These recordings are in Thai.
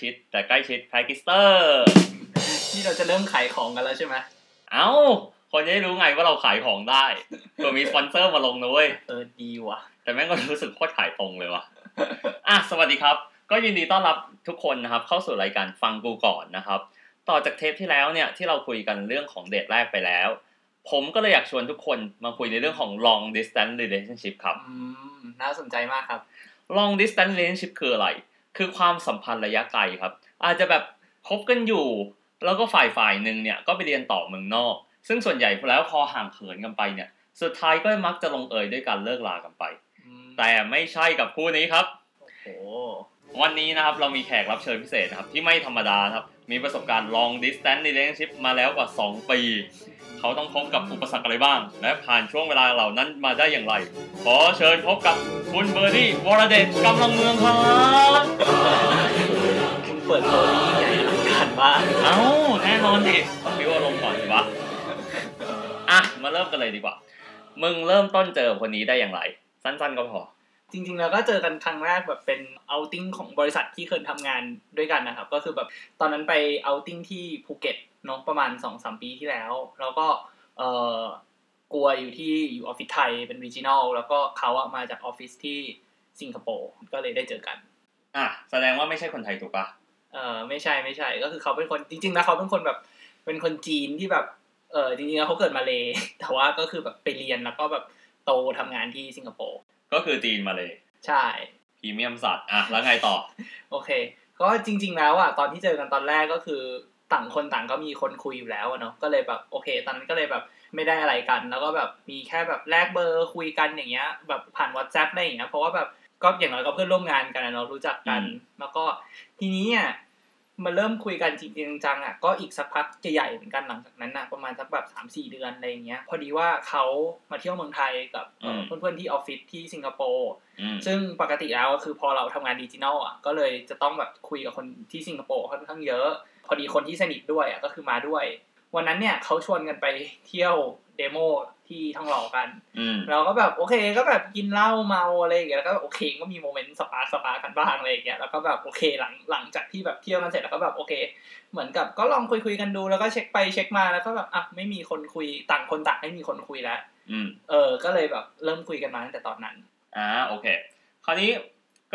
ชิด แต่ใกล้ชิดแพ็กิสเตอร์นี่เราจะเริ่มขายของกันแล้วใช่ไหมเอ้า คนจะได้รู้ไงว่าเราขายของได้เผื่อมีสปอนเซอร์มาลงนะเว้ยเออดีว่ะ แต่แม่งก็รู้สึกโคตรขายตรงเลยวะอะสวัสดีครับ ก็ยินดีต้อนรับทุกคนนะครับ เข้าสู่รายการฟังกูก่อนนะครับ ต่อจากเทปที่แล้วเนี่ยที่เราคุยกันเรื่องของเดทแรกไปแล้ว ผมก็เลยอยากชวนทุกคนมาคุยในเรื่องของ long distance relationship ครับอืมน่าสนใจมากครับ long distance relationship คืออะไร คือความสัมพันธ์ระยะไกลครับ อาจจะแบบคบกันอยู่ แล้วก็ฝ่ายฝ่ายหนึ่งเนี่ยก็ไปเรียนต่อเมืองนอก ซึ่งส่วนใหญ่แล้วพอห่างเขินกันไปเนี่ย สุดท้ายก็มักจะลงเอยด้วยการเลิกลากันไปอืมแต่ไม่ใช่กับคู่นี้ครับโอ้โหวันนี้นะครับเรามีแขกรับเชิญพิเศษนะครับที่ไม่ธรรมดาครับ มีประสบการณ์ long distance relationship มาแล้วกว่า 2 ปี เขาต้องพบกับอุปสรรคอะไรบ้าง และผ่านช่วงเวลาเหล่านั้นมาได้อย่างไร ขอเชิญพบกับคุณเบอร์ดี้วรเดชกำลังเมืองครับคุณเปิดตัวนี่ใหญ่อลังการมากเอ้าแน่นอนดิพี่ว่าลงก่อนดีวะอะมาเริ่มกันเลยดีกว่า มึงเริ่มต้นเจอคนนี้ได้อย่างไร สั้น ๆ ก็พอ จริงๆแล้วก็เจอกันครั้งแรกแบบเป็น outing ของบริษัทที่เคยทำงานด้วยกันนะครับ ก็คือแบบตอนนั้นไปเอาติ้งที่ภูเก็ต เนาะประมาณสองสามปีที่แล้ว แล้วก็เออกลัวอยู่ที่อยู่ออฟฟิศไทยเป็น regional แล้วก็เขาอะมาจากออฟฟิศที่สิงคโปร์ก็เลยได้เจอกัน อะแสดงว่าไม่ใช่คนไทยถูกปะเออไม่ใช่ไม่ใช่ ก็คือเขาเป็นคนจริงๆแล้วเขาเป็นคนแบบเป็นคนจีนที่แบบเออจริงๆแล้วเขาเกิดมาเลยแต่ว่าก็คือแบบไปเรียนแล้วก็แบบโตทำงานที่สิงคโปร์ก็คือจีนมาเลย ใช่พรีเมียมสัตว์อะแล้วไงต่อ โอเค ก็จริง ๆ แล้วอะตอนที่เจอกันตอนแรกก็คือ ต่างคนต่างก็มีคนคุยอยู่แล้วอะเนาะก็เลยแบบโอเค ตอนนั้นก็เลยแบบไม่ได้อะไรกัน แล้วก็แบบมีแค่แบบแลกเบอร์คุยกันอย่างเงี้ย แบบผ่าน WhatsApp อะไรอย่างเงี้ยเพราะว่าแบบก็อย่างน้อยก็เพื่อนร่วมงานกันอะเนาะรู้จักกันอืมแล้วก็ทีนี้อะมาเริ่มคุยกันจริงๆจังๆอะก็อีกสักพักใหญ่ๆเหมือนกันหลังจากนั้นอะประมาณสักแบบสามสี่เดือนอะไรอย่างเงี้ย พอดีว่าเขามาเที่ยวเมืองไทยกับเอ่อเพื่อนๆที่ออฟฟิศที่สิงคโปร์อืมซึ่งปกติแล้วก็คือพอเราทำงานดิจิทัลอะก็เลยจะต้องแบบคุยกับคนที่สิงคโปร์ค่อนข้างเยอะพ อดีคนที่สนิทด้วยอะก็คือมาด้วย วันนั้นเนี่ยเขาชวนกันไปเที่ยว Demo ที่ท่องหล่อกันอืมเราก็แบบโอเคก็แบบกินเหล้าเมาอะไรอย่างเงี้ยแล้วก็แบบโอเคก็มี moment spark spark กันบ้างอะไรอย่างเงี้ยแล้วก็แบบโอเคหลังหลังจากที่แบบเที่ยวกันเสร็จแล้วก็แบบโอเค เหมือนกับก็ลองคุยคุยๆกันดูแล้วก็เช็คไปเช็คมาแล้วก็แบบอะไม่มีคนคุยต่างคนต่างไม่มีคนคุยแล้วอืมเออ ก็เลยแบบเริ่มคุยกันมาตั้งแต่ตอนนั้นอ่าโอเค คราวนี้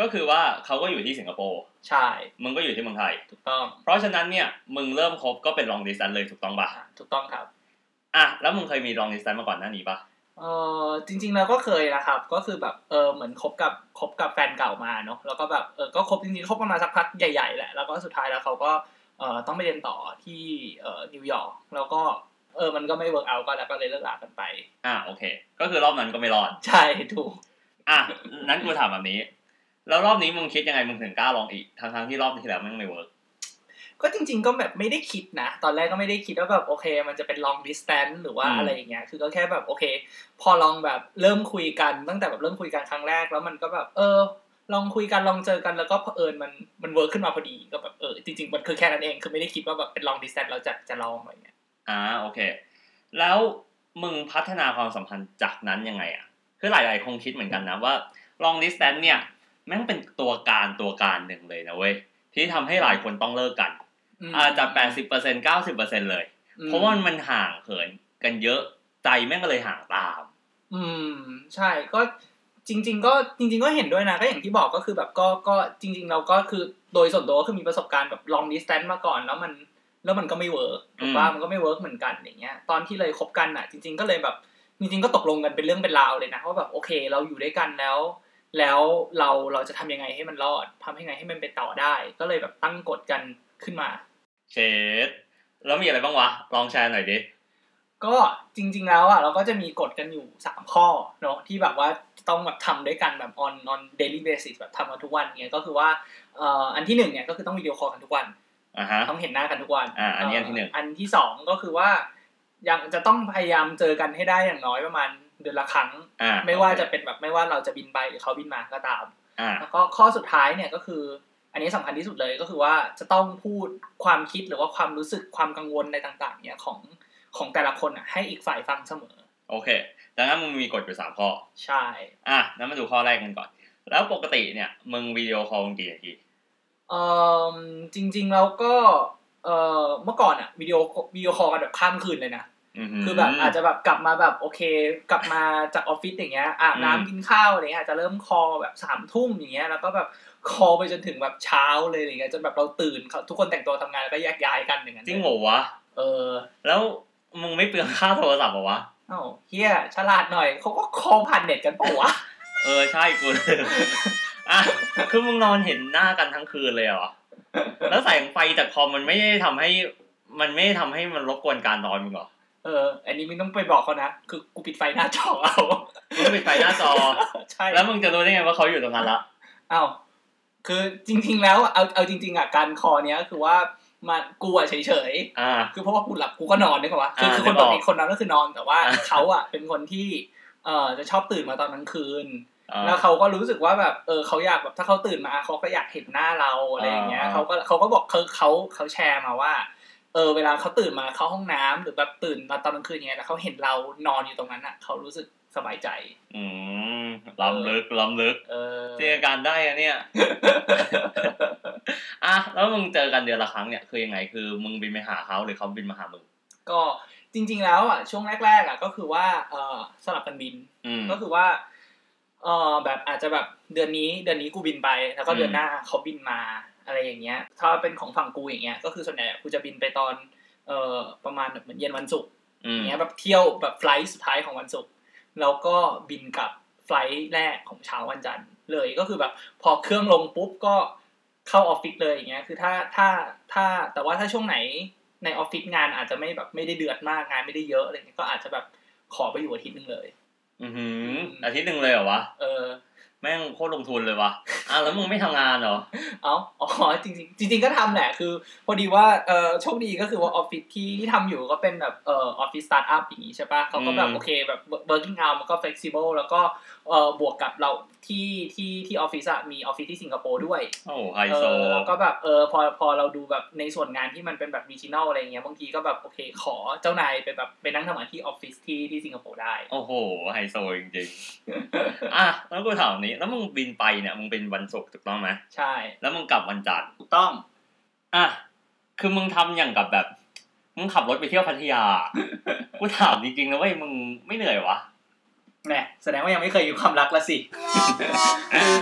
ก็คือว่าเขาก็อยู่ที่สิงคโปร์ใช่ มึงก็อยู่ที่เมืองไทย ถูกต้อง เพราะฉะนั้นเนี่ย มึงเริ่มคบก็เป็น long distance เลยถูกต้องปะอะถูกต้องครับ อะ แล้วมึงเคยมี long distance มาก่อนหน้านี้ปะเออจริงๆแล้วก็เคยนะครับ ก็คือแบบเออเหมือนคบกับคบกับแฟนเก่ามาเนาะแล้วก็แบบเออก็คบจริงๆคบกันมาสักพักใหญ่ๆแหละแล้วก็สุดท้ายแล้วเขาก็เออต้องไปเรียนต่อที่เออนิวยอร์กแล้วก็เออมันก็ไม่ work เอาก็แล้วก็เลยเลิกลากันไป อะโอเค ก็คือรอบนั้นก็ไม่รอด ใช่ถูก อะนั้นกูถามแบบนี้ แล้วรอบนี้มึงคิดยังไงมึงถึงกล้าลองอีกทั้งๆที่รอบที่แล้วมันไม่ work ก็จริง ๆ ก็แบบไม่ได้คิดนะ ตอนแรกก็ไม่ได้คิดว่าแบบโอเค มันจะเป็น long distance หรือว่าอะไรอย่างเงี้ย คือก็แค่แบบโอเค พอลองแบบเริ่มคุยกันตั้งแต่แบบเริ่มคุยกันครั้งแรกแล้วมันก็แบบ เออ ลองคุยกันลองเจอกันแล้วก็เผอิญมันมัน work ขึ้นมาพอดีก็แบบเออจริงๆมันคือแค่นั้นเองคือไม่ได้คิดว่าแบบเป็น long distance เราจะจะลองอะไรเงี้ยอ่าโอเค แล้วมึงพัฒนาความสัมพันธ์จากนั้นยังไงอะคือหลายๆคนคิดเหมือนกันนะว่า long distance เนี่ย แม่งเป็นตัวการตัวการหนึ่งเลยนะเว้ยที่ทำให้หลายคนต้องเลิกกัน อาจจะแปดสิบเปอร์เซ็นเก้าสิบเปอร์เซ็นเลยอืมเพราะว่ามันห่างเหินกันเยอะใจแม่งก็เลยห่างตาม อืม ใช่ก็จริง ๆ ก็จริง ๆ ก็เห็นด้วยนะก็อย่างที่บอกก็คือแบบก็ก็จริง ๆ เราก็คือโดยส่วนตัวก็คือมีประสบการณ์แบบ long distance มาก่อนแล้วมันแล้วมันก็ไม่ work ถูกป่ะมันก็ไม่ work เหมือนกันอย่างเงี้ยตอนที่เลยคบกันอะ จริง ๆ ก็เลยแบบจริง ๆ ก็ตกลงกันเป็นเรื่องเป็นราวเลยนะว่าแบบโอเค เราอยู่ด้วยกันแล้ว แล้วเราเราจะทำยังไงให้มันรอดทำยังไงให้มันไปต่อได้ ก็เลยแบบตั้งกฎกันขึ้นมาเชดแล้วมีอะไรบ้างวะ ลองแชร์หน่อยดิก็จริง ๆ แล้วอะเราก็จะมีกฎกันอยู่สามข้อเนาะที่แบบว่าต้องแบบทำด้วยกันแบบ on on daily basis แบบทำกันทุกวันเงี้ยก็คือว่าเอ่ออันที่หนึ่งเนี่ยก็คือต้องวิดีโอคอลกันทุกวันอ่าฮะต้องเห็นหน้ากันทุกวันอ่าอันนี้อันที่หนึ่งอันที่สองก็คือว่ายังจะต้องพยายามเจอกันให้ได้อย่างน้อยประมาณ เดือนละครั้งอ่าไม่ว่าจะเป็นแบบไม่ว่าเราจะบินไปหรือเขาบินมาก็ตามอ่าแล้วก็ข้อสุดท้ายเนี่ยก็คือ อันนี้สำคัญที่สุดเลยก็คือว่าจะต้องพูดความคิดหรือว่าความรู้สึกความกังวลในต่าง ๆ เนี่ยของของแต่ละคนอะให้อีกฝ่ายฟังเสมอ โอเค ดังนั้นมึงมีกฎอยู่สามข้อ ใช่ อะนั้นมาดูข้อแรกกันก่อน แล้วปกติเนี่ยมึงวิดีโอคอลกันกี่นาทีเอ่อจริงๆแล้วก็เอ่อเมื่อก่อนอะวิดีโอวิดีโอคอลกันแบบข้ามคืนเลยนะ คือแบบอาจจะแบบกลับมาแบบโอเค กลับมาจากออฟฟิศอย่างเงี้ยอาบน้ำกินข้าวอะไรเงี้ยอาจจะเริ่ม call แบบสามทุ่มอย่างเงี้ยแล้วก็แบบคอไปจนถึงแบบเช้าเลยอย่างเงี้ยจนแบบเราตื่นเขาทุกคนแต่งตัวทำงานแล้วก็แยกย้ายกันอย่างเงี้ยจริงเหรอวะเออ แล้วมึงไม่เปลืองค่าโทรศัพท์เหรอวะเอ้าเฮียฉลาดหน่อยเขาก็คอลผ่านเน็ตกันปะวะเออใช่กูเลยอะคือมึงนอนเห็นหน้ากันทั้งคืนเลยเหรอแล้วแสงไฟจากคอมมันไม่ได้ทำให้ มันไม่ได้ทำให้มันรบกวนการนอนมึงเหรอ เออ อันนี้มึงต้องไปบอกเขานะ คือกูปิดไฟหน้าจอเอามึงปิดไฟหน้าจอ ใช่ แล้วมึงจะรู้ได้ไงว่าเขาอยู่ตรงนั้นละเอ้าคือจริง ๆ แล้วอะเอาเอาจริง ๆอะการคอเนี้ยก็คือว่ามันกูอะเฉยๆอ่าคือเพราะว่ากูหลับกูก็นอนนึกออกปะคืออ่าคือคนนึปกกออกติคนนั้นก็คือนอนแต่ว่าอ่าเขาอะเป็นคนที่เอ่อจะชอบตื่นมาตอนกลางคืนอ่าแล้วเขาก็รู้สึกว่าแบบเออเขาอยากแบบถ้าเขาตื่นมาเขาก็อยากเห็นหน้าเราอะไรอย่างเงี้ยอ่าเขาก็เขาก็บอกเขาเขาเขาแชร์มาว่า เออเวลาเขาตื่นมาเข้าห้องน้ำหรือแบบตื่นมาตอนกลางคืนอย่างเงี้ยแล้วเขาเห็นเรานอนอยู่ตรงนั้นอะเขารู้สึกสบายใจ อืมล้ำลึกล้ำลึกเออจินตนาการได้อะเนี่ยอะแล้วมึงเจอกันเดือนละครั้งเนี่ยคือยังไงคือมึงบินไปหาเขาหรือเขาบินมาหามึงก็จริง ๆ แล้วอะช่วงแรกๆอะก็คือว่าเออสลับกันบินอืมก็คือว่าเออแบบอาจจะแบบเดือนนี้เดือนนี้กูบินไปแล้วก็เดือนหน้าเขาบินมา อะไรอย่างเงี้ย ถ้าเป็นของฝั่งกูอย่างเงี้ย ก็คือส่วนใหญ่กูจะบินไปตอน เอ่อประมาณแบบเหมือนเย็นวันศุกร์อืมอย่างเงี้ยแบบเที่ยวแบบ flight สุดท้ายของวันศุกร์แล้วก็บินกลับ flight แรกของเช้าวันจันทร์เลยก็คือแบบพอเครื่องลงปุ๊บก็เข้าออฟฟิศเลยอย่างเงี้ย คือถ้าถ้าถ้าแต่ว่าถ้าช่วงไหนในออฟฟิศงานอาจจะไม่แบบไม่ได้เดือดมากงานไม่ได้เยอะอะไรเงี้ยก็อาจจะแบบขอไปอยู่อาทิตย์หนึ่งเลยอือหืออาทิตย์หนึ่งเลยเหรอวะ เออ แม่งโคตรลงทุนเลยวะอะแล้วมึงไม่ทำงานเหรอเอาอ๋อจริงๆจริงๆก็ทำแหละคือ พอดีว่าเออโชคดีก็คือว่าออฟฟิศที่ที่ทำอยู่ก็เป็นแบบเอ่อออฟฟิศสตาร์ทอัพอย่างนี้ใช่ปะเขาก็แบบอืมโอเคแบบ working hour มันก็ flexible แล้วก็ เอ่อบวกกับเราที่ที่ที่ออฟฟิศอะมีออฟฟิศที่สิงคโปร์ด้วยโอ้ไฮโซเออแล้วก็แบบเออพอพอเราดูแบบในส่วนงานที่มันเป็นแบบ regional อะไรเงี้ยบางทีก็แบบโอเคขอเจ้านายไปแบบไปนั่งทำงานที่ออฟฟิศที่ที่สิงคโปร์ได้ โอ้โหไฮโซจริงๆอะแล้วกูถามนี้แล้วมึงบินไปเนี่ยมึงเป็นวันศุกร์ถูกต้องไหมใช่ แล้วมึงกลับวันจันทร์ถูกต้องอะคือมึงทำอย่างกับแบบมึงขับรถไปเที่ยวพัทยากูถามจริงๆนะเว้ยมึงไม่เหนื่อยวะ แหมแสดงว่ายังไม่เคยมีความรักละสิคือ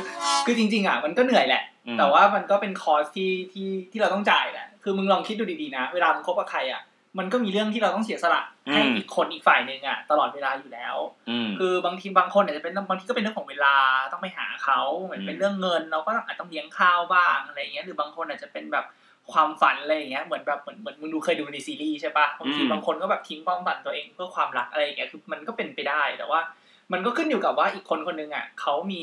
คือจริง ๆอะมันก็เหนื่อยแหละอืมแต่ว่ามันก็เป็นคอร์สที่ที่ที่เราต้องจ่ายแหละคือมึงลองคิดดูดีๆนะเวลามึงคบกับใครอะมันก็มีเรื่องที่เราต้องเสียสละให้อีกคนอีกฝ่ายหนึ่งอะตลอดเวลาอยู่แล้วอืมคือบางทีบางคนอาจจะเป็นบางทีก็เป็นเรื่องของเวลาต้องไปหาเขาเหมือนอืมเป็นเรื่องเงิน เราก็ต้องอาจต้องเลี้ยงข้าวบ้างอะไรอย่างเงี้ยหรือบางคนอาจจะเป็นแบบความฝันอะไรอย่างเงี้ยเหมือนแบบเหมือนเหมือนมึงดูเคยดูในซีรีส์ใช่ปะบางทีบางคนก็แบบทิ้งความฝันตัวเองเพื่อความรักอะไรอย่างเงี้ยคือมันก็เป็นไปได้แต่ว่า มันก็ขึ้นอยู่กับว่าอีกคนคนหนึงอะเขามี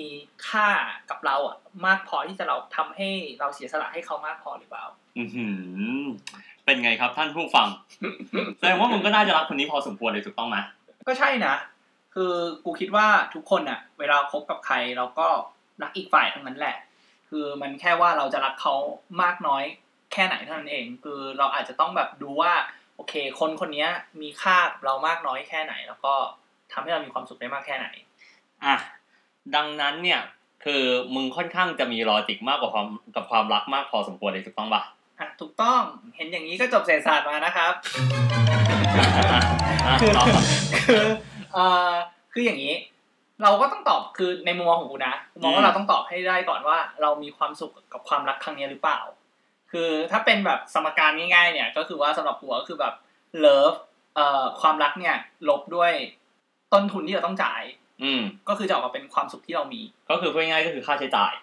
ค่ากับเราอะ มากพอที่จะเราทำให้เราเสียสละให้เขามากพอหรือเปล่าอือหือเป็นไงครับท่านผู้ฟังแสดงว่ามึงก็น่าจะรักคนนี้พอสมควรเลยถูกต้องไหมก็ใช่นะคือกูคิดว่าทุกคนอะ เวลาคบกับใครเราก็รักอีกฝ่ายทั้งนั้นแหละ คือมันแค่ว่าเราจะรักเขามากน้อยแค่ไหนเท่านั้นเอง คือเราอาจจะต้องแบบดูว่า โอเค คนคนนี้มีค่ากับเรามากน้อยแค่ไหน แล้วก็ ทำให้เรามีความสุขได้มากแค่ไหน อะ ดังนั้นเนี่ย คือมึงค่อนข้างจะมีลอจิกมากกว่าความกับความรักมากพอสมควรเลยถูกต้องปะอะถูกต้อง เห็นอย่างนี้ก็จบเศรษฐศาสตร์มานะครับอะคือต่อคือเอ่อคืออย่างนี้ เราก็ต้องตอบคือในมุมมองของกูนะกูมองอืว่ามเราต้องตอบให้ได้ก่อนว่า เรามีความสุขกับความรักครั้งนี้หรือเปล่า คือถ้าเป็นแบบสมการง่าย ๆ เนี่ย ก็คือว่าสำหรับกูก็คือแบบเลิฟเอ่อความรักเนี่ยลบด้วย ต้นทุนที่เราต้องจ่าย อืม ก็คือจะออกมาเป็นความสุขที่เรามี ก็คือพูดง่ายๆก็คือค่าใช้จ่าย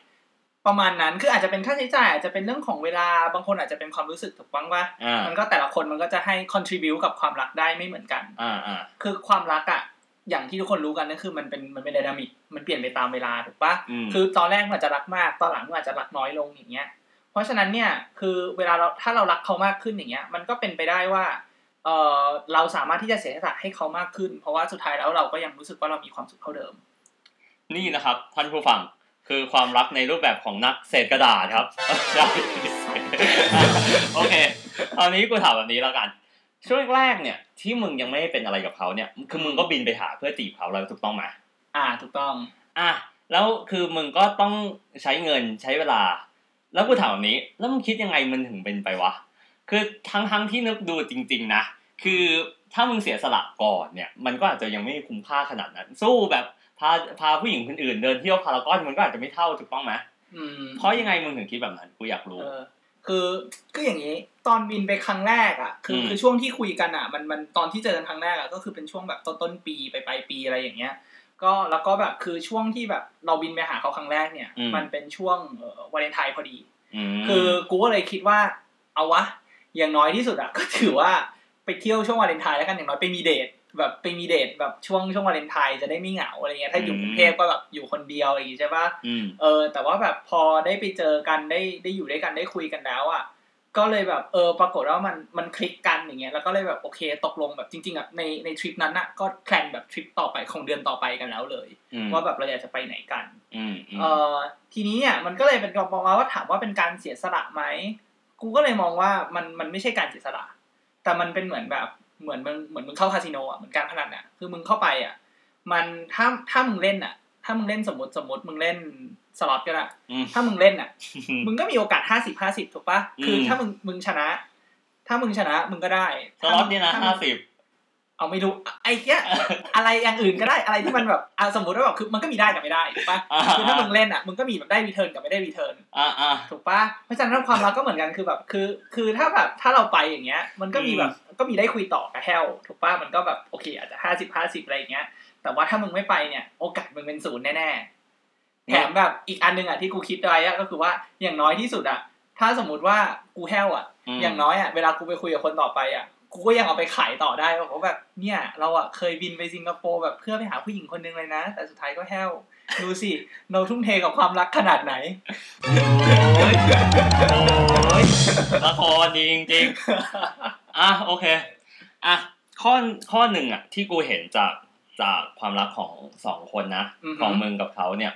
ประมาณนั้นคืออาจจะเป็นค่าใช้จ่าย อาจจะเป็นเรื่องของเวลาบางคนอาจจะเป็นความรู้สึกถูกบ้างว่า อ่ามันก็แต่ละคนมันก็จะให้ contribu กับความรักได้ไม่เหมือนกัน อ่าอ่าคือความรักอะอย่างที่ทุกคนรู้กันก็คือมันเป็นมันเป็นไดนามิกมันเปลี่ยนไปตามเวลาถูกปะ อืมคือตอนแรกมันอาจจะรักมากตอนหลังมันอาจจะรักน้อยลงอย่างเงี้ย เพราะฉะนั้นเนี่ยคือเวลาเราถ้าเรารักเขามากขึ้นอย่างเงี้ย มันก็เป็นไปได้ว่า เออเราสามารถที่จะเสียสละให้เขามากขึ้น เพราะว่าสุดท้ายแล้วเราก็ยังรู้สึกว่าเรามีความสุขเท่าเดิม นี่นะครับท่านผู้ฟังคือความรักในรูปแบบของนักเศษกระดาษครับใช่โอเคตอนนี้กูถามแบบนี้แล้วกัน ช่วงแรกเนี่ย ที่มึงยังไม่ได้เป็นอะไรกับเขาเนี่ย คือมึงก็บินไปหาเพื่อจีบเขาแล้วถูกต้องไหมอ่า ถูกต้อง อะแล้วคือมึงก็ต้องใช้เงินใช้เวลา แล้วกูถามแบบนี้ แล้วมึงคิดยังไงมันถึงเป็นไปวะ คือทั้งทั้งที่นึกดูจริง ๆ นะ คือถ้ามึงเสียสละก่อนเนี่ย มันก็อาจจะยังไม่คุ้มค่าขนาดนั้น สู้แบบพาพาผู้หญิงคนอื่นเดินเที่ยวพารากอนมันก็อาจจะไม่เท่าถูกต้องไหมอืมเพราะยังไงมึงถึงคิดแบบนั้นกูอยากรู้เออคือคืออย่างนี้ตอนบินไปครั้งแรกอะคืออืมคือช่วงที่คุยกันอะ มันมันตอนที่เจอกันครั้งแรกอะก็คือเป็นช่วงแบบต้นต้นปีไปปลายปีอะไรอย่างเงี้ย ก็แล้วก็แบบคือช่วงที่แบบเราบินไปหาเขาครั้งแรกเนี่ย มันเป็นช่วงเอ่อวาเลนไทน์พอดีอืมคือกูก็เลยคิดว่าเอาวะ อย่างน้อยที่สุดอะก็ถือว่าไปเที่ยวช่วงวาเลนไทน์แล้วกันอย่างน้อยไปมีเดทแบบไปมีเดทแบบช่วงช่วงวาเลนไทน์จะได้ไม่เหงาอะไรเงี้ยถ้าอยู่กรุงเทพก็แบบอยู่คนเดียวอะไรอย่างงี้ใช่ปะอืมเออ แต่ว่าแบบพอได้ไปเจอกันได้ได้อยู่ด้วยกันได้คุยกันแล้วอะก็เลยแบบเออปรากฏว่ามันมันคลิกกันอย่างเงี้ยแล้วก็เลยแบบโอเคตกลงแบบจริงๆอะในในทริปนั้นอะก็ plan แบบทริปต่อไปของเดือนต่อไปกันแล้วเลยอืมว่าแบบเราอยากจะไปไหนกันอืมอืมเอ่อทีนี้เนี่ยมันก็เลยเป็นกองมาว่าถามว่าเป็นการเสียสละไหม กูก็เลยมองว่ามันมันไม่ใช่การเสียสละ แต่มันเป็นเหมือนแบบเหมือนมึงเหมือนมึงเข้าคาสิโนอะเหมือนการพนันอะคือมึงเข้าไปอะ มันถ้าถ้ามึงเล่นอะ ถ้ามึงเล่นสมมติสมมติมึงเล่นสล็อตก็ได้อืมถ้ามึงเล่นอะ มึงก็มีโอกาสห้าสิบห้าสิบถูกปะคืออืมถ้ามึงมึงชนะ ถ้ามึงชนะมึงก็ได้สล็อตเนี่ยนะถ้มึงห้าสิบ เอาไม่รู้ไอ้เนี้ยอะไรอย่างอื่นก็ได้อะไรที่มันแบบอะสมมติว่าแบบคือมันก็มีได้กับไม่ได้ถูกปะอ่าคือถ้ามึงเล่นอะมึงก็มีแบบได้ return กับไม่ได้ return อ่าอ่าถูกปะเพราะฉะนั้นความรักก็เหมือนกันคือแบบคือ คือถ้าแบบถ้าเราไปอย่างเงี้ย มันก็มีแบบก็มีได้คุยต่อกับแห้วถูกปะมันก็แบบโอเค อาจจะห้าสิบห้าสิบอะไรอย่างเงี้ย แต่ว่าถ้ามึงไม่ไปเนี่ย โอกาสมึงเป็นศูนย์แน่ๆแถมแบบอีกอันหนึ่งอะที่กูคิดไว้อะก็คือว่าอย่างน้อยที่สุดอะถ้าสมมุติว่ากูแฮลอะมอย่างน้อยอะเวลากูไปคุยกับคนต่อไปอะ กูก็ยังเอาไปขายต่อได้ว่าแบบเนี่ยเราอะเคยบินไปสิงคโปร์แบบเพื่อไปหาผู้หญิงคนนึงเลยนะ แต่สุดท้ายก็แฮลดูสิเราทุ่มเทกับความรักขนาดไหนโอ้ยโอ้ยละครดีจริงๆอะโอเคอะข้อข้อหนึ่งอะ ที่กูเห็นจากจากความรักของสองคนนะอือฮึของมึงกับเขาเนี่ย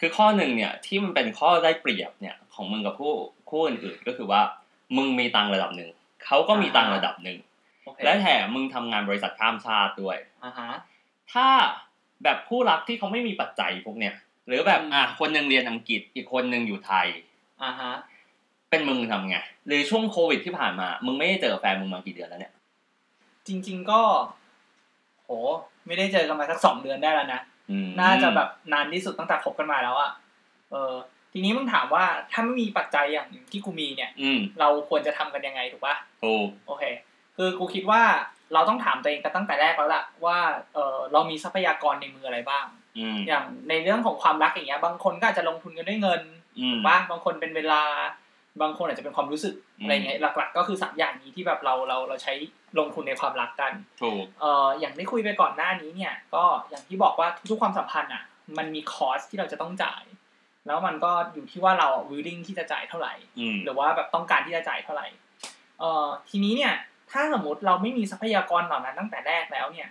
คือข้อหนึ่งเนี่ยที่มันเป็นข้อได้เปรียบเนี่ยของมึงกับผู้คู่อื่นๆก็คือว่า มึงมีตังค์ระดับหนึ่ง เขาก็มีตังค์ระดับหนึ่งโอเคและแถมมึงทำงานบริษัทข้ามชาติด้วยอ่าฮะถ้าแบบคู่รักที่เขาไม่มีปัจจัยพวกเนี้ยหรือแบบอืมอะคนหนึ่งเรียนอังกฤษอีกคนหนึ่งอยู่ไทยอ่าฮะเป็นมึงทำไงหรือช่วงโควิดที่ผ่านมา มึงไม่ได้เจอแฟนมึงมากี่เดือนแล้วเนี่ย จริง ๆก็ โห ไม่ได้เจอกันมาสักสองเดือนได้แล้วนะอืมน่าจะแบบนานที่สุดตั้งแต่คบกันมาแล้วอะเออ ทีนี้มึงถามว่าถ้าไม่มีปัจจัยอย่างที่กูมีเนี่ย อืมเราควรจะทำกันยังไงถูกปะถูกโอเค คือกูคิดว่าเราต้องถามตัวเองกันตั้งแต่แรกแล้วล่ะว่าเออเรามีทรัพยากรในมืออะไรบ้างอืมอย่างในเรื่องของความรักอย่างเงี้ย บางคนก็อาจจะลงทุนกันด้วยเงินอืมบ้างบางคนเป็นเวลา บางคนอาจจะเป็นความรู้สึกอืมอะไรเงี้ยหลัก ๆ ก็คือสามอย่างนี้ที่แบบเราเราเราใช้ลงทุนในความรักกันถูกเอ่ออย่างที่คุยไปก่อนหน้านี้เนี่ย ก็อย่างที่บอกว่าทุกๆความสัมพันธ์อะ มันมี cost ที่เราจะต้องจ่าย แล้วมันก็อยู่ที่ว่าเรา willing ที่จะจ่ายเท่าไหร่อืมหรือว่าแบบต้องการที่จะจ่ายเท่าไหร่เอ่อทีนี้เนี่ย ถ้าสมมติเราไม่มีทรัพยากรเหล่านั้นตั้งแต่แรกแล้วเนี่ย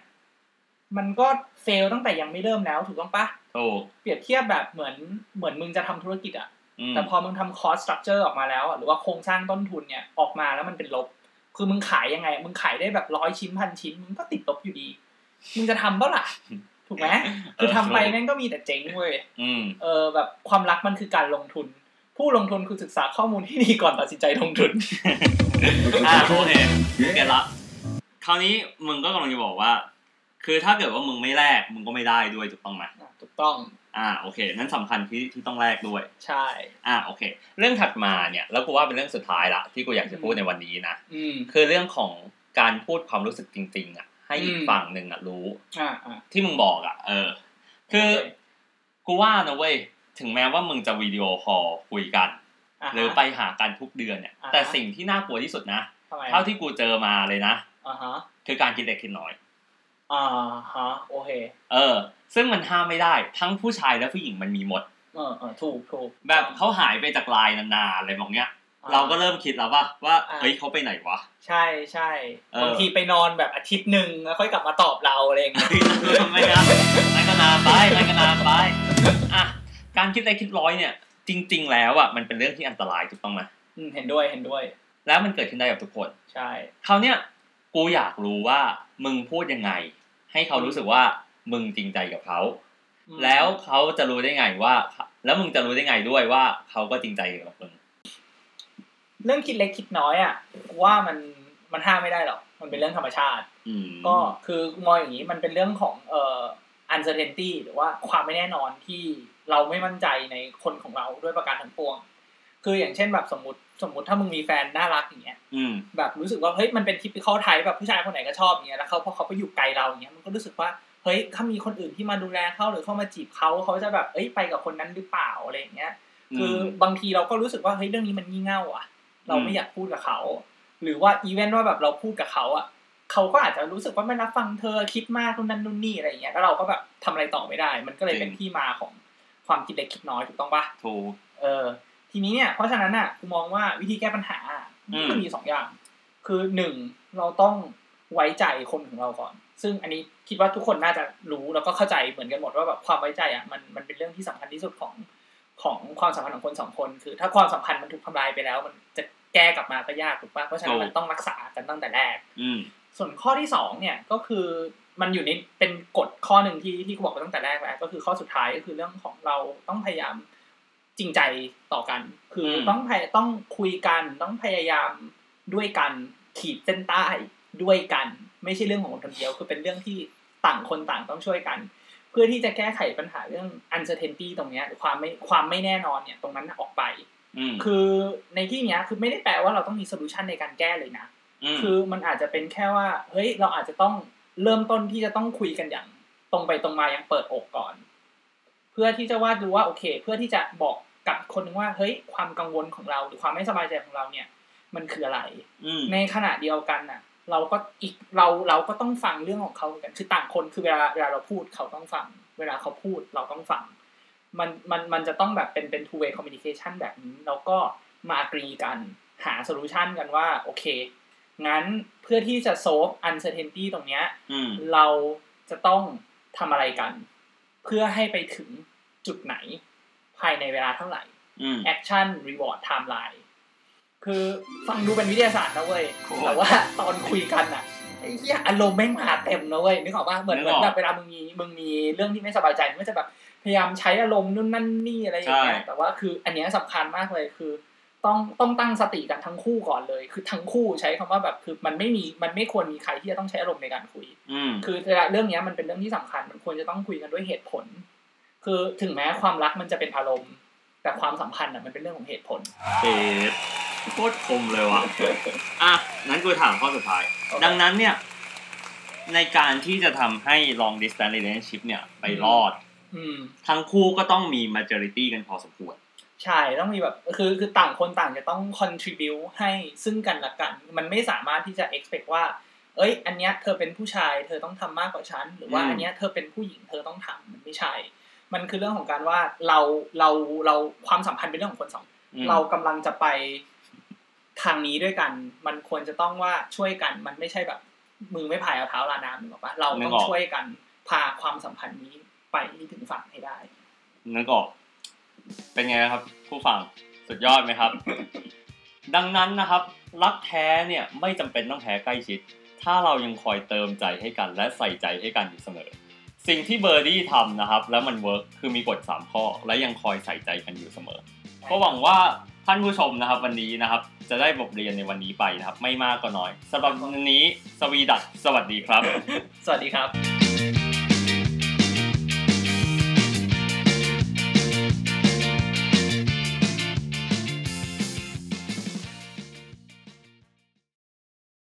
มันก็ fail ตั้งแต่ยังไม่เริ่มแล้วถูกต้องปะถูกเปรียบเทียบแบบเหมือนเหมือนมึงจะทำธุรกิจอะอืมแต่พอมึงทำ cost structure ออกมาแล้วอะหรือว่าโครงสร้างต้นทุนเนี่ยออกมาแล้วมันเป็นลบ คือมึงขายยังไง มึงขายได้แบบร้อยชิ้นพันชิ้น มึงก็ติดลบอยู่ดี มึงจะทำเปล่าล่ะ ถูกไหมคือทำไปแม่งก็มีแต่เจ๊งเว้ยอืมเออแบบความรักมันคือการลงทุน ผู้ลงทุนคือศึกษาข้อมูลที่ดีก่อนตัดสินใจลงทุน อ่าโอเคเก็ตละคราวนี้มึงก็กำลังจะบอกว่า คือถ้าเกิดว่ามึงไม่แลกมึงก็ไม่ได้ด้วยถูกต้องไหมถูกต้องอ่าโอเคนั่นสำคัญที่ที่ต้องแลกด้วย ใช่ อ่าโอเค เรื่องถัดมาเนี่ย แล้วกูว่าเป็นเรื่องสุดท้ายละที่กูอยากจะพูดในวันนี้นะอืมคือเรื่องของการพูดความรู้สึกจริง ๆ อะ ให้อีกอืมฝั่งหนึ่งอะรู้อ่าอ่าที่มึงบอกอะ เออ คือกูว่านะเว้ยถึงแม้ว่ามึงจะวิดีโอคอลคุยกันอ่าฮะหรือไปหากันทุกเดือนเนี่ยอ่าฮะแต่สิ่งที่น่ากลัวที่สุดนะทำไมเท่าที่กูเจอมาเลยนะอ่าฮะคือการคิดเล็กคิดน้อยอ่าฮะโอเคเออ ซึ่งมันห้ามไม่ได้ ทั้งผู้ชายและผู้หญิงมันมีหมด เออเออถูกถูกแบบเขาหายไปจากไลน์นานๆอะไรแบบเนี้ยอ่ เราก็เริ่มคิดแล้วว่าว่าอ่าเฮ้ยเขาไปไหนวะ ใช่ใช่เออบางทีไปนอนแบบอาทิตย์หนึ่งแล้วค่อยกลับมาตอบเราอะไรอย่างเงี้ยไม่นะนั่นก็นานไปนั่นก็นานไปอะการคิดเล็กคิดร้อยเนี่ย จริง ๆ แล้วอะมันเป็นเรื่องที่อันตรายถูกต้องไหมอืมเห็นด้วยเห็นด้วย แล้วมันเกิดขึ้นได้กับทุกคน ใช่คราวเนี้ยกูอยากรู้ว่ามึงพูดยังไง ให้เขารู้สึกว่ามึงจริงใจกับเขาอืมแล้วเขาจะรู้ได้ไงว่า แล้วมึงจะรู้ได้ไงด้วยว่าเขาก็จริงใจกับมึง เรื่องคิดเล็กคิดน้อยอะกูว่ามันมันห้ามไม่ได้หรอก มันเป็นเรื่องธรรมชาติอืมก็คือมองอย่างนี้มันเป็นเรื่องของเอ่อ uncertainty หรือว่าความไม่แน่นอนที่เราไม่มั่นใจในคนของเราด้วยประการทั้งปวง คืออย่างเช่นแบบสมมติสมมติถ้ามึงมีแฟนน่ารักอย่างเงี้ยอืมแบบรู้สึกว่าเฮ้ยมันเป็นทิปเขาไทยแบบผู้ชายคนไหนก็ชอบอย่างเงี้ยแล้วเขาพอเขาไปอยู่ไกลเราอย่างเงี้ยมันก็รู้สึกว่าเฮ้ยถ้ามีคนอื่นที่มาดูแลเขาหรือเข้ามาจีบเขาเขาจะแบบเอ้ยไปกับคนนั้นหรือเปล่าอะไรอย่างเงี้ย คือบางทีเราก็รู้สึกว่าเฮ้ยเรื่องนี้มันงี่เง่าอะ เราไม่อยากพูดกับเขา หรือว่าอีเวนต์ว่าแบบเราพูดกับเขาอะเขาก็อาจจะรู้สึกว่าไม่รับฟังเธอคิดมากนู่นนั่นนู่นนี่อะไรอย่างเงี้ยแล้วเราก็แบบทำอะไรต่อไม่ได้ มันก็เลยเป็นที่มาของความคิดเล็กคิดน้อยถูกต้องปะถูกเออ ทีนี้เนี่ยเพราะฉะนั้นอะกูมองว่าวิธีแก้ปัญหาอืมก็มีสองอย่าง คือหนึ่งเราต้องไว้ใจคนของเราก่อน ซึ่งอันนี้คิดว่าทุกคนน่าจะรู้แล้วก็เข้าใจเหมือนกันหมดว่าแบบความไว้ใจอะมันมันเป็นเรื่องที่สำคัญที่สุดของ ของความสัมพันธ์ของคนสองคน คือ ถ้าความสัมพันธ์มันถูกทำลายไปแล้ว มันจะแก้กลับมาก็ยากถูกปะเพราะฉะนั้นมันต้องรักษากันตั้งแต่แรกอืมส่วนข้อที่สองเนี่ยก็คือมันอยู่ในเป็นกฎข้อหนึ่งที่ที่กูบอกไปตั้งแต่แรกแล้วก็คือข้อสุดท้ายก็คือเรื่องของเราต้องพยายามจริงใจต่อกัน คืออมต้องพยต้องคุยกันต้องพยายามด้วยกันขีดเส้นใต้ด้วยกัน ไม่ใช่เรื่องของคนคนเดียว คือเป็นเรื่องที่ต่างคนต่างต้องช่วยกัน เพื่อที่จะแก้ไขปัญหาเรื่อง uncertainty ตรงเนี้ยหรือความไม่ความไม่แน่นอนเนี่ยตรงนั้นออกไปอืมคือในที่เนี้ยคือไม่ได้แปลว่าเราต้องมีโซลูชันในการแก้เลยนะมคือมันอาจจะเป็นแค่ว่า เฮ้ยเราอาจจะต้องเริ่มต้นที่จะต้องคุยกันอย่าง ตรงไปตรงมาอย่างเปิดอกก่อน เพื่อที่จะว่าดูว่าโอเค เพื่อที่จะบอกกับคนหนึงว่าเฮ้ยความกังวลของเรา หรือความไม่สบายใจของเราเนี่ย มันคืออะไรอืมในขณะเดียวกันน่ะ เราก็อีกเราเราก็ต้องฟังเรื่องของเขาเหมือนกันคือต่างคนคือเวลาเวลาเราพูดเขาต้องฟัง เวลาเขาพูดเราต้องฟัง มันมันมันจะต้องแบบเป็นเป็น two way communication แบบนี้แล้วก็มา agree กันหา solution กันว่า โอเค งั้นเพื่อที่จะ solve uncertainty ตรงเนี้ยอืมเราจะต้องทำอะไรกัน เพื่อให้ไปถึงจุดไหนภายในเวลาเท่าไหร่อืม action reward timeline คือฟังดูเป็นวิทยาศาสตร์นะเว้ยโอ้แต่ว่าตอนคุยกันอะไอ้เหี้ยอารมณ์แม่งมาเต็มนะเว้ยนึกออกป่ะเหมือนนึเหกมือออกนแบบเวลามึงมีมึงมีเรื่องที่ไม่สบายใจมึงก็จะแบบพยายามใช้อารมณ์นู่นนั่นนี่อะไรอย่างเงี้ยใช่แต่ว่าคืออันเนี้ยสำคัญมากเลยคือ ต้องต้องตั้งสติกันทั้งคู่ก่อนเลย คือทั้งคู่ใช้คำว่าแบบคือมันไม่มีมันไม่ควรมีใครที่จะต้องใช้อารมณ์ในการคุยอืมคือเวลาเรื่องเนี้ยมันเป็นเรื่องที่สำคัญมันควรจะต้องคุยกันด้วยเหตุผล คือถึงแม้ความรักมันจะเป็นอารมณ์ แต่ความสัมพันธ์อะมันเป็นเรื่องของเหตุผลเอ็ด โคตรคมเลยว่ะ อะ นั้นกูถามข้อสุดท้ายโอเคดังนั้นเนี่ย ในการที่จะทำให้ long distance relationship เนี่ย ไปรอดอืมทั้งคู่ก็ต้องมี majority กันพอสมควร ใช่ ต้องมีแบบ คือ คือต่างคนต่างจะต้อง contribute ให้ซึ่งกันและกัน มันไม่สามารถที่จะ expect ว่า เอ้ย อันเนี้ยเธอเป็นผู้ชาย เธอต้องทำมากกว่าฉัน หรือว่าอืมอันเนี้ยเธอเป็นผู้หญิง เธอต้องทำมันไม่ใช่ มันคือเรื่องของการว่าเรา เรา เรา ความสัมพันธ์เป็นเรื่องของคนสองอืมเรากำลังจะไป ทางนี้ด้วยกันมันควรจะต้องว่าช่วยกัน มันไม่ใช่แบบ มือไม่พายเอาเท้าลาน้ำนึกออกปะเราต้องช่วยกันพาความสัมพันธ์นี้ไปให้ถึงฝั่งให้ได้นึกออกเป็นไงครับ ผู้ฟังสุดยอดไหมครับ ดังนั้นนะครับ รักแท้เนี่ยไม่จำเป็นต้องแพ้ใกล้ชิด ถ้าเรายังคอยเติมใจให้กัน และใส่ใจให้กันอยู่เสมอ สิ่งที่เบอร์ดี้ทำนะครับ แล้วมัน work คือมีกฎ3ข้อและยังคอยใส่ใจกันอยู่เสมอก็หวังว่า ท่านผู้ชมนะครับวันนี้นะครับ จะได้บทเรียนในวันนี้ไปนะครับ ไม่มากก็น้อยสำหรับวันนี้สวีดัสสวัสดีครับ สวัสดีครับ